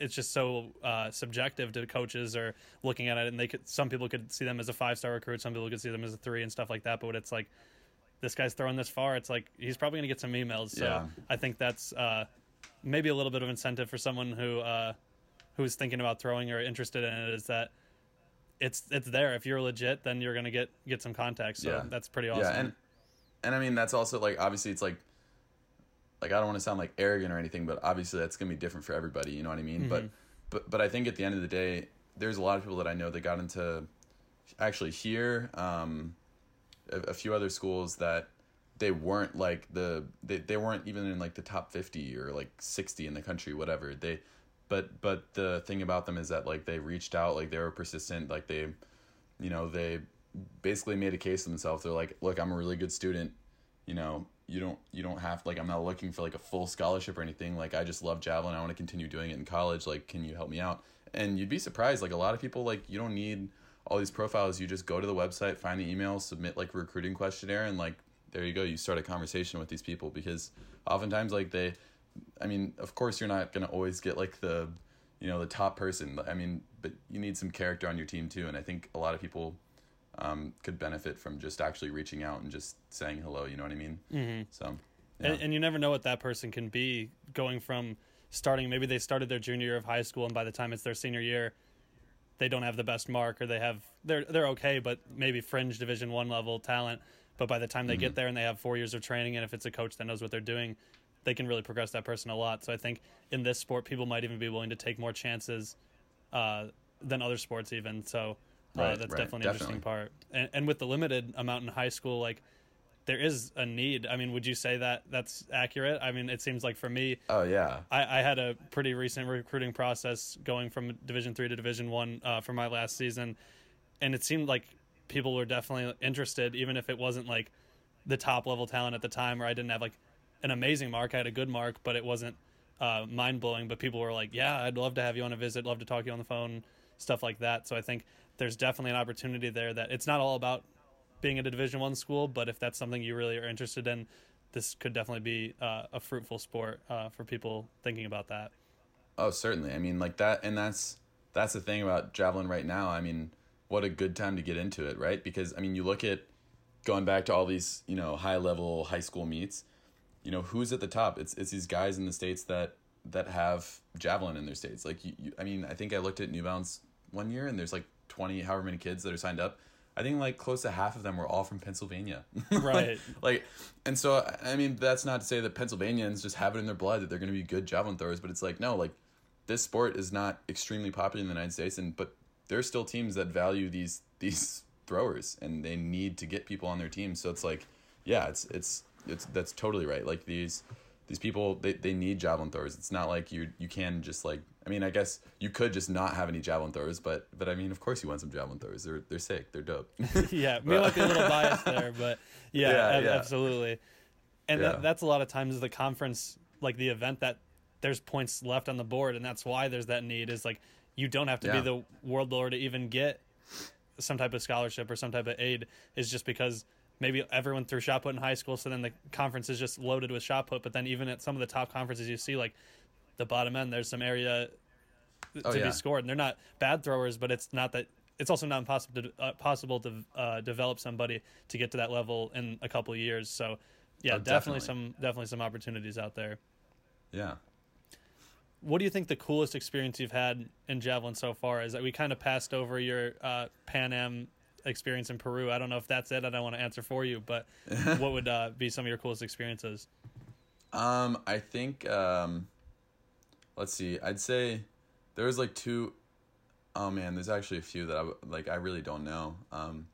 it's just so uh, subjective to coaches or looking at it and they could some people could see them as a five star recruit some people could see them as a three and stuff like that but it's like this guy's throwing this far it's like he's probably going to get some emails so Yeah. i think that's uh, maybe a little bit of incentive for someone who uh, who's thinking about throwing or interested in it is that it's it's there if you're legit then you're going to get get some contacts so Yeah. that's pretty awesome Yeah, and and I mean that's also like obviously it's like like I don't want to sound like arrogant or anything, but obviously that's gonna be different for everybody. You know what I mean? But but but I think at the end of the day, there's a lot of people that I know that got into actually here, um, a, a few other schools that they weren't like the they, they weren't even in like the top 50 or like 60 in the country whatever. They but but the thing about them is that like they reached out like they were persistent like they you know they basically made a case of themselves. They're like look i'm a really good student. You know you don't you don't have like i'm not looking for like a full scholarship or anything. Like i just love javelin. I want to continue doing it in college. Like can you help me out? And you'd be surprised like a lot of people like you don't need all these profiles. You just go to the website find the email submit like recruiting questionnaire and like there you go you start a conversation with these people because oftentimes like they i mean of course you're not going to always get like the you know the top person i mean but you need some character on your team too and i think a lot of people um, could benefit from just actually reaching out and just saying hello you know what i mean mm-hmm. so yeah. and, and you never know what that person can be going from starting maybe they started their junior year of high school and by the time it's their senior year they don't have the best mark or they have they're they're okay but maybe fringe division 1 level talent but by the time they get there and they have 4 years of training and if it's a coach that knows what they're doing they can really progress that person a lot. So i think in this sport people might even be willing to take more chances uh, than other sports even. So uh, Right, that's right, definitely an interesting part. And, and with the limited amount in high school like there is a need. I mean, would you say that that's accurate? I mean, it seems like for me, oh yeah. I, I had a pretty recent recruiting process going from Division three to Division one uh, for my last season, and it seemed like people were definitely interested, even if it wasn't like the top level talent at the time, or I didn't have like an amazing mark. I had a good mark, but it wasn't uh, mind blowing. But people were like, "Yeah, I'd love to have you on a visit. Love to talk to you on the phone, stuff like that." So I think there's definitely an opportunity there that it's not all about being at a Division One school, but if that's something you really are interested in, this could definitely be uh, a fruitful sport uh, for people thinking about that. Oh, certainly. I mean, like that, and that's that's the thing about javelin right now. I mean, what a good time to get into it, right? Because I mean, you look at going back to all these, you know, high level high school meets. You know, who's at the top? It's it's these guys in the states that that have javelin in their states. Like, you, you, I mean, I think I looked at New Balance one year, and there's like twenty, however many kids that are signed up. I think like close to half of them were all from Pennsylvania. Right. like, and so I mean, that's not to say that Pennsylvanians just have it in their blood that they're going to be good javelin throwers, but it's like no, like this sport is not extremely popular in the United States, and but there's still teams that value these these throwers, and they need to get people on their team. So it's like, yeah, it's it's it's that's totally right. Like these these people, they, they need javelin throwers. It's not like you you can just like. I mean, I guess you could just not have any javelin throwers, but but I mean, of course, you want some javelin throwers. They're they're sick. They're dope. yeah, we might be a little biased there, but yeah, Yeah, ab- yeah. absolutely. And Yeah. that, that's a lot of times the conference, like the event that there's points left on the board, and that's why there's that need. Is like you don't have to be the world lord to even get some type of scholarship or some type of aid. Is just because maybe everyone threw shot put in high school, so then the conference is just loaded with shot put. But then even at some of the top conferences, you see like the bottom end, there's some area Oh, to yeah. be scored. And they're not bad throwers, but it's not that. It's also not impossible to uh, possible to uh, develop somebody to get to that level in a couple of years. So, yeah, Oh, definitely, definitely. some definitely some opportunities out there. yeah. What do you think the coolest experience you've had in javelin so far is? That we kind of passed over your uh, Pan Am experience in Peru. I don't know if that's it. I don't want to answer for you, but what would uh, be some of your coolest experiences? Um, I think um, let's see. I'd say there was like two oh man, there's actually a few that I like. I really don't know. Um,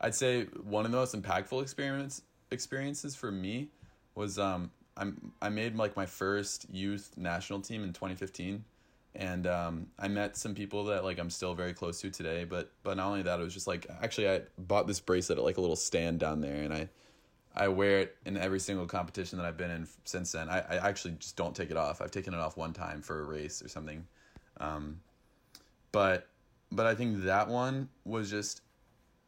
I'd say one of the most impactful experience experiences for me was um, I'm I made like my first youth national team in 2015, and um, I met some people that like I'm still very close to today. But but not only that, it was just like actually I bought this bracelet at like a little stand down there, and I I wear it in every single competition that I've been in since then. I, I actually just don't take it off. I've taken it off one time for a race or something. Um, but but I think that one was just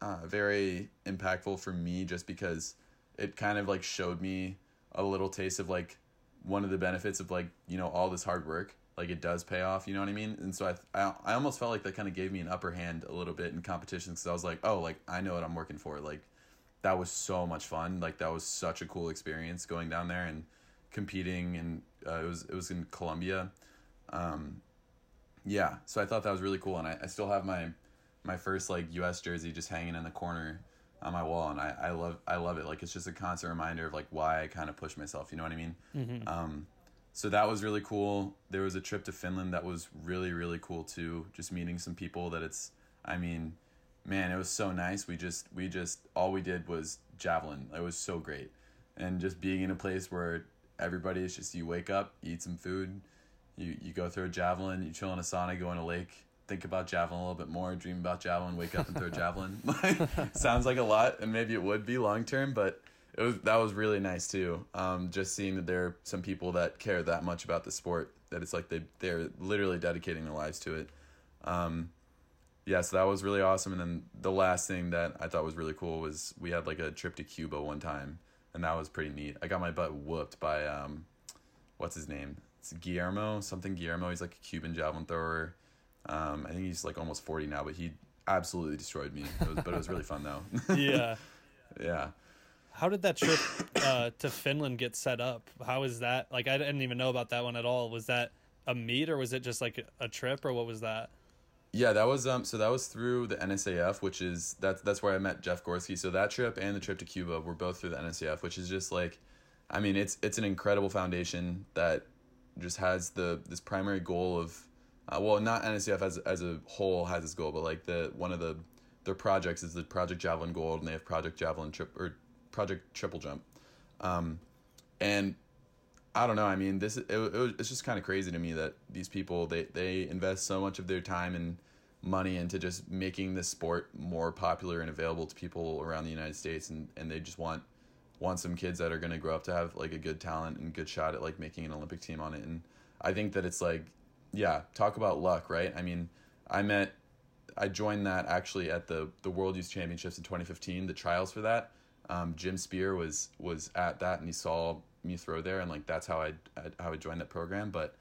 uh, very impactful for me just because it kind of like showed me a little taste of like one of the benefits of like you know all this hard work like it does pay off you know what i mean? And so i i, I almost felt like that kind of gave me an upper hand a little bit in competitions because i was like oh like i know what i'm working for like that was so much fun like that was such a cool experience going down there and competing and uh, it was it was in colombia. Um, yeah so i thought that was really cool and I, I still have my my first like us jersey just hanging in the corner on my wall and I, I love I love it. Like it's just a constant reminder of like why I kind of push myself you know what I mean? Mm-hmm. um, so that was really cool. There was a trip to Finland that was really really cool too just meeting some people that it's I mean man it was so nice. We just we just all we did was javelin. It was so great. And just being in a place where everybody is just you wake up eat some food you you go throw a javelin you chill in a sauna go in a lake think about javelin a little bit more, dream about javelin, wake up and throw javelin. Like sounds like a lot, and maybe it would be long term, but it was that was really nice too. Um, just seeing that there are some people that care that much about the sport that it's like they they're literally dedicating their lives to it. Um, yeah, so that was really awesome. And then the last thing that I thought was really cool was we had like a trip to Cuba one time, and that was pretty neat. I got my butt whooped by um, what's his name? It's Guillermo something Guillermo. He's like a Cuban javelin thrower. Um, I think he's like almost forty now, but he absolutely destroyed me. It was, but it was really fun though. yeah. yeah. How did that trip uh, to Finland get set up? How is that? Like, I didn't even know about that one at all. Was that a meet or was it just like a trip or what was that? Yeah, that was um. So that was through the NSAF, which is that's that's where I met Jeff Gorski. So that trip and the trip to Cuba were both through the NSAF, which is just like, I mean, it's it's an incredible foundation that just has the this primary goal of, uh, well, not NSAF as as a whole has its goal, but like the one of the their projects is the Project Javelin Gold, and they have Project Javelin Trip or Project Triple Jump, um, and I don't know. I mean, this it, it it's just kind of crazy to me that these people they they invest so much of their time and money into just making this sport more popular and available to people around the United States, and and they just want want some kids that are going to grow up to have like a good talent and good shot at like making an Olympic team on it. And I think that it's like, yeah, talk about luck, right? I mean, I met, I joined that actually at the the World Youth Championships in 2015, the trials for that. Um, Jim Spear was was at that and he saw me throw there and like that's how I how I joined that program. But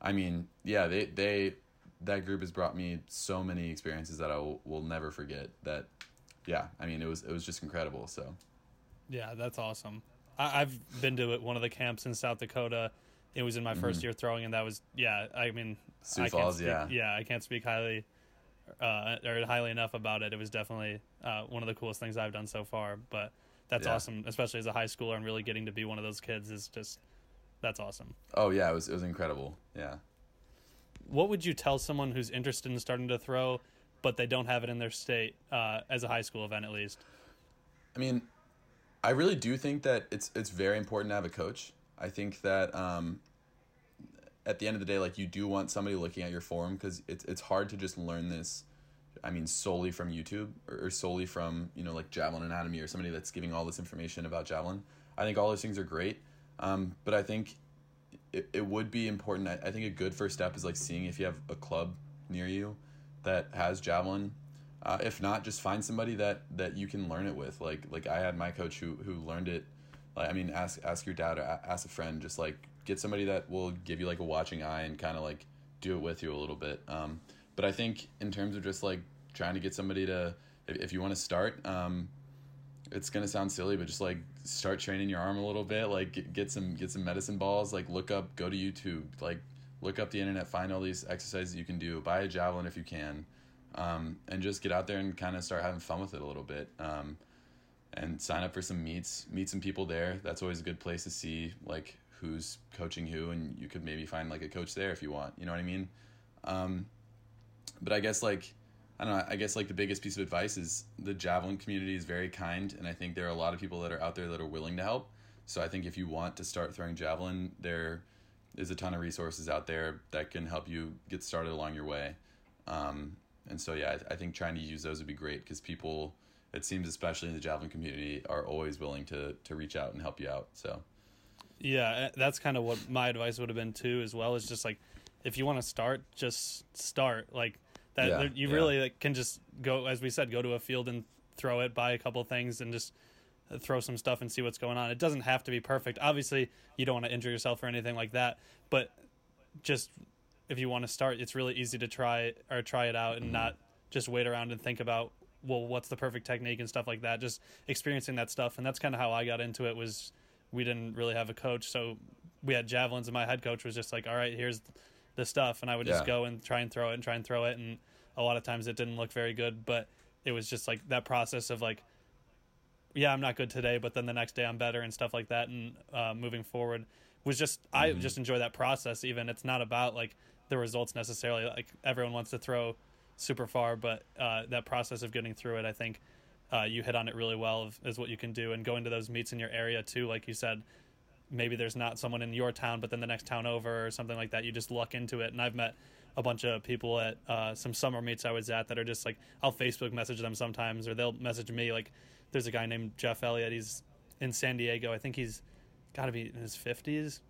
I mean, yeah, they they that group has brought me so many experiences that I will, will never forget. That yeah, I mean, it was it was just incredible. So. Yeah, that's awesome. I, I've been to one of the camps in South Dakota. It was in my 1st Mhm. year throwing, and that was yeah. I mean, Sioux I can't Falls, speak, yeah. yeah, I can't speak highly uh, or highly enough about it. It was definitely uh, one of the coolest things I've done so far. But that's Yeah. awesome, especially as a high schooler and really getting to be one of those kids is just that's awesome. Oh yeah, it was it was incredible. Yeah. What would you tell someone who's interested in starting to throw, but they don't have it in their state uh, as a high school event at least? I mean, I really do think that it's it's very important to have a coach. I think that um, at the end of the day, like you do want somebody looking at your form because it's it's hard to just learn this. I mean, solely from YouTube or, or solely from you know like Javelin Anatomy or somebody that's giving all this information about Javelin. I think all those things are great, um, but I think it, it would be important. I, I think a good first step is like seeing if you have a club near you that has Javelin uh, if not, just find somebody that that you can learn it with. Like like I had my coach who who learned it. Like I mean, ask ask your dad or ask a friend. Just like get somebody that will give you like a watching eye and kind of like do it with you a little bit. Um, but I think in terms of just like trying to get somebody to if, if you want to start, um, it's gonna sound silly, but just like start training your arm a little bit. Like get, get some get some medicine balls. Like look up, go to YouTube. Like look up the internet, find all these exercises you can do. Buy a javelin if you can um, and just get out there and kind of start having fun with it a little bit. Um, and sign up for some meets, meet some people there. That's always a good place to see like who's coaching who, and you could maybe find like a coach there if you want. You know what I mean? Um, but I guess like I don't know. I guess like the biggest piece of advice is the javelin community is very kind, and I think there are a lot of people that are out there that are willing to help. So I think if you want to start throwing javelin, there is a ton of resources out there that can help you get started along your way. Um, and so yeah, I, I think trying to use those would be great because people, it seems especially in the javelin community, are always willing to to reach out and help you out. So Yeah, uh, that's kind of what my advice would have been too, as well. Is just like, if you want to start, just start. Like that, Yeah, you yeah. really like, can just go, as we said, go to a field and throw it, buy a couple things, and just uh, throw some stuff and see what's going on. It doesn't have to be perfect. Obviously, you don't want to injure yourself or anything like that, but just if you want to start, it's really easy to try or try it out and not just wait around and think about well, what's the perfect technique and stuff like that. Just experiencing that stuff, and that's kind of how I got into it. Was we didn't really have a coach, so we had javelins, and my head coach was just like, "All right, here's the stuff," and I would just Yeah. go and try and throw it and try and throw it, and a lot of times it didn't look very good, but it was just like that process of like yeah, I'm not good today, but then the next day I'm better and stuff like that. And uh, moving forward was just I just enjoy that process. Even it's not about like the results necessarily. Like everyone wants to throw super far, but uh, that process of getting through it, I think uh, you hit on it really well. Of, is what you can do and going to those meets in your area too. Like you said, maybe there's not someone in your town, but then the next town over or something like that. You just luck into it. And I've met a bunch of people at uh, some summer meets I was at that are just like I'll Facebook message them sometimes, or they'll message me. Like there's a guy named Jeff Elliott. He's in San Diego. I think he's got to be in his fifties.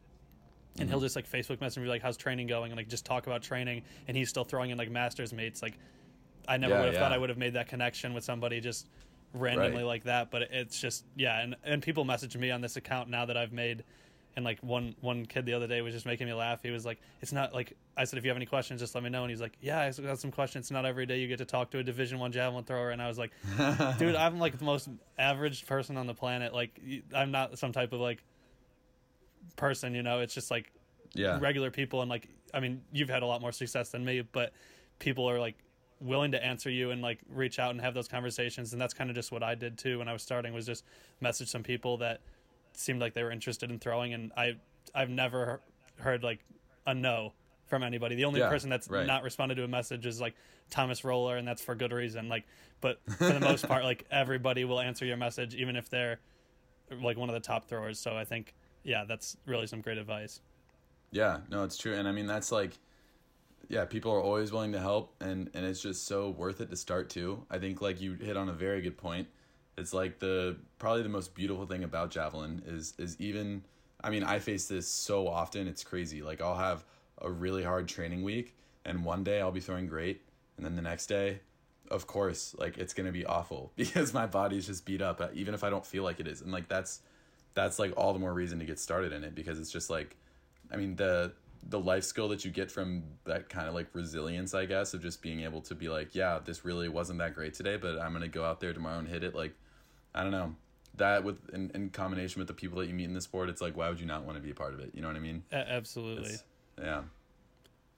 And he'll mm-hmm. just like Facebook message me like, "How's training going?" and like just talk about training. And he's still throwing in like masters meets. Like I never Yeah, would have thought. I would have made that connection with somebody just randomly Right. like that. But it's just yeah, and and people message me on this account now that I've made. And like one one kid the other day was just making me laugh. He was like, "It's not like I said. If you have any questions, just let me know." And he's like, "Yeah, I got some questions. It's not every day you get to talk to a Division One javelin thrower." And I was like, "Dude, I'm like the most average person on the planet. Like I'm not some type of like person. You know, it's just like yeah, regular people and like i mean you've had a lot more success than me but people are like willing to answer you and like reach out and have those conversations and that's kind of just what i did too when i was starting was just message some people that seemed like they were interested in throwing and i i've never heard like a no from anybody the only Yeah, person that's right. not responded to a message is like thomas röhler and that's for good reason like but for the most part like everybody will answer your message even if they're like one of the top throwers so i think yeah that's really some great advice Yeah, no, it's true, and I mean that's like, yeah, people are always willing to help, and and it's just so worth it to start too. I think like you hit on a very good point. It's like the probably the most beautiful thing about javelin is is even. I mean, I face this so often. It's crazy. Like I'll have a really hard training week, and one day I'll be throwing great, and then the next day, of course, like it's gonna be awful because my body's just beat up, even if I don't feel like it is, and like that's that's like all the more reason to get started in it because it's just like I mean the the life skill that you get from that kind of like resilience, I guess, of just being able to be like, yeah, this really wasn't that great today, but I'm gonna go out there tomorrow and hit it. Like, I don't know, that with in, in combination with the people that you meet in the sport, it's like, why would you not want to be a part of it? You know what I mean? Absolutely It's- yeah.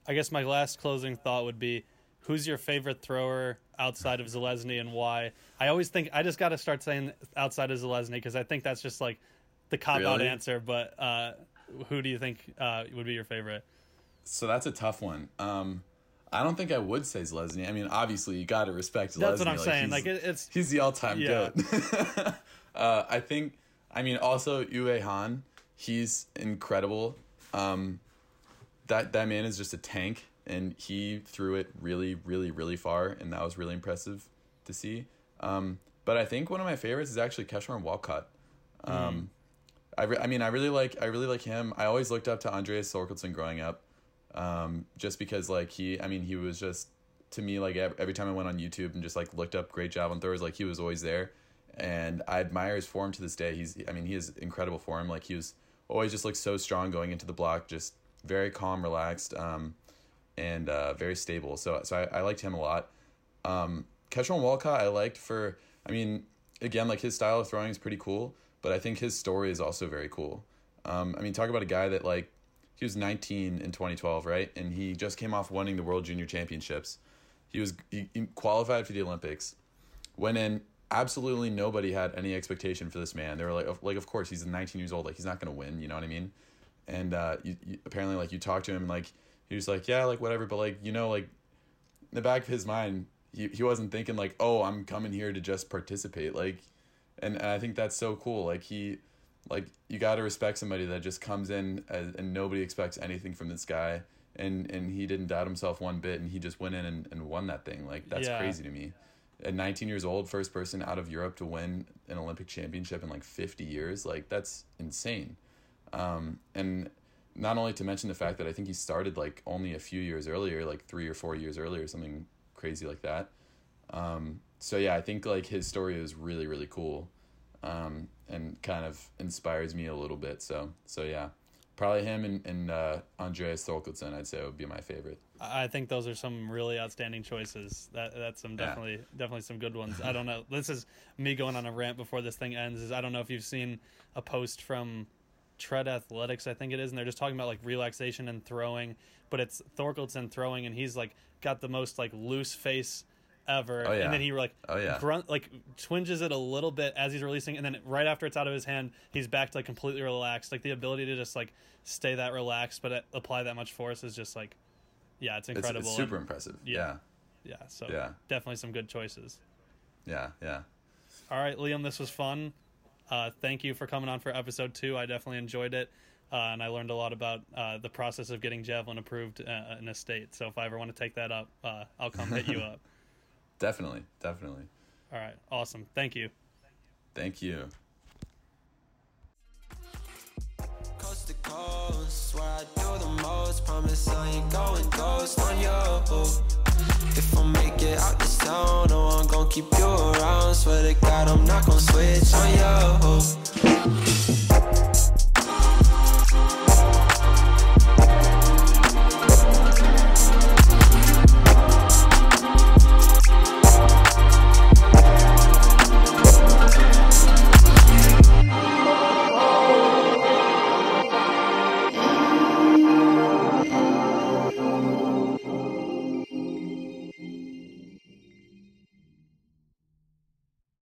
I guess my last closing thought would be who's your favorite thrower outside of Zelezny and why? I always think I just got to start saying outside of Zelezny because I think that's just like the cop out Really? answer. But uh, who do you think uh, would be your favorite? So that's a tough one. Um, I don't think I would say Zelezny. I mean, obviously you got to respect Zelezny. That's what I'm saying. he's- Like it, it's he's the all-time Yeah. goat. uh, I think. I mean, also Uwe Hohn. He's incredible. Um, that that man is just a tank, and he threw it really, really, really far, and that was really impressive to see. Um, but I think one of my favorites is actually Keshorn Walcott. Um, I, re- I mean, I really like I really like him. I always looked up to Andreas Thorkildsen growing up, um, just because like he, I mean, he was just to me like every time I went on YouTube and just like looked up great javelin throwers, like he was always there, and I admire his form to this day. He's, I mean, he has incredible form. Like he was always just like so strong going into the block, just very calm, relaxed, um, and uh, very stable. So so I, I liked him a lot. Um, Keshorn Walcott, I liked for, I mean, again, like his style of throwing is pretty cool, but I think his story is also very cool. Um, I mean, talk about a guy that like he was 19 in 2012, right? And he just came off winning the World Junior Championships. He was he, he qualified for the Olympics. Went in. Absolutely nobody had any expectation for this man. They were like, like, of course he's 19 years old. Like he's not gonna win. You know what I mean? and uh, you, you apparently like you talk to him and like he was like yeah like whatever, but like you know like in the back of his mind he he wasn't thinking like oh I'm coming here to just participate like, and, and I think that's so cool. Like he like you got to respect somebody that just comes in as, and nobody expects anything from this guy. And and he didn't doubt himself one bit and he just went in and, and won that thing. Like that's Yeah. crazy to me. At 19 years old first person out of europe to win an olympic championship in like 50 years like that's insane. Um, and not only to mention the fact that i think he started like only a few years earlier like three or four years earlier something crazy like that. Um, so yeah i think like his story is really really cool um, and kind of inspires me a little bit so so yeah probably him and, and uh, andreas thorkildsen i'd say would be my favorite I think those are some really outstanding choices. That that's some Yeah. definitely definitely some good ones. I don't know. This is me going on a rant before this thing ends. Is I don't know if you've seen a post from Tread Athletics, I think it is, and they're just talking about like relaxation and throwing, but it's Thorkildsen throwing, and he's like got the most like loose face ever, Oh, yeah. and then he like Oh, yeah. grunt like twinges it a little bit as he's releasing, and then right after it's out of his hand, he's back to like completely relaxed. Like the ability to just like stay that relaxed, but uh, apply that much force is just like, yeah, it's it's, incredible. it's and- super impressive Yeah. yeah yeah, so Yeah. definitely some good choices. yeah yeah All right, Liam, this was fun. Uh, thank you for coming on for episode two. I definitely enjoyed it, uh, and I learned a lot about uh, the process of getting javelin approved uh, in a state. So if I ever want to take that up, uh, I'll come hit you up. Definitely definitely All right, awesome. Thank you. thank you coast to coast, where I do the most. Promise I ain't going ghost on you. If I make it out this town, no, I'm gon' keep you around. Swear to God, I'm not gon' switch on you.